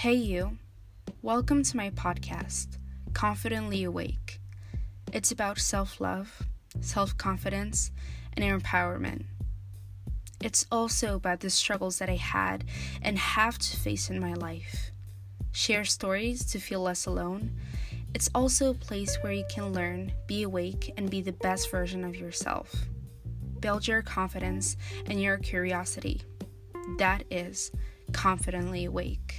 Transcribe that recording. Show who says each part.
Speaker 1: Hey, you. Welcome to my podcast, Confidently Awake. It's about self love, self confidence, and empowerment. It's also about the struggles that I had and have to face in my life. Share stories to feel less alone. It's also a place where you can learn, be awake, and be the best version of yourself. Build your confidence and your curiosity. That is confidently awake.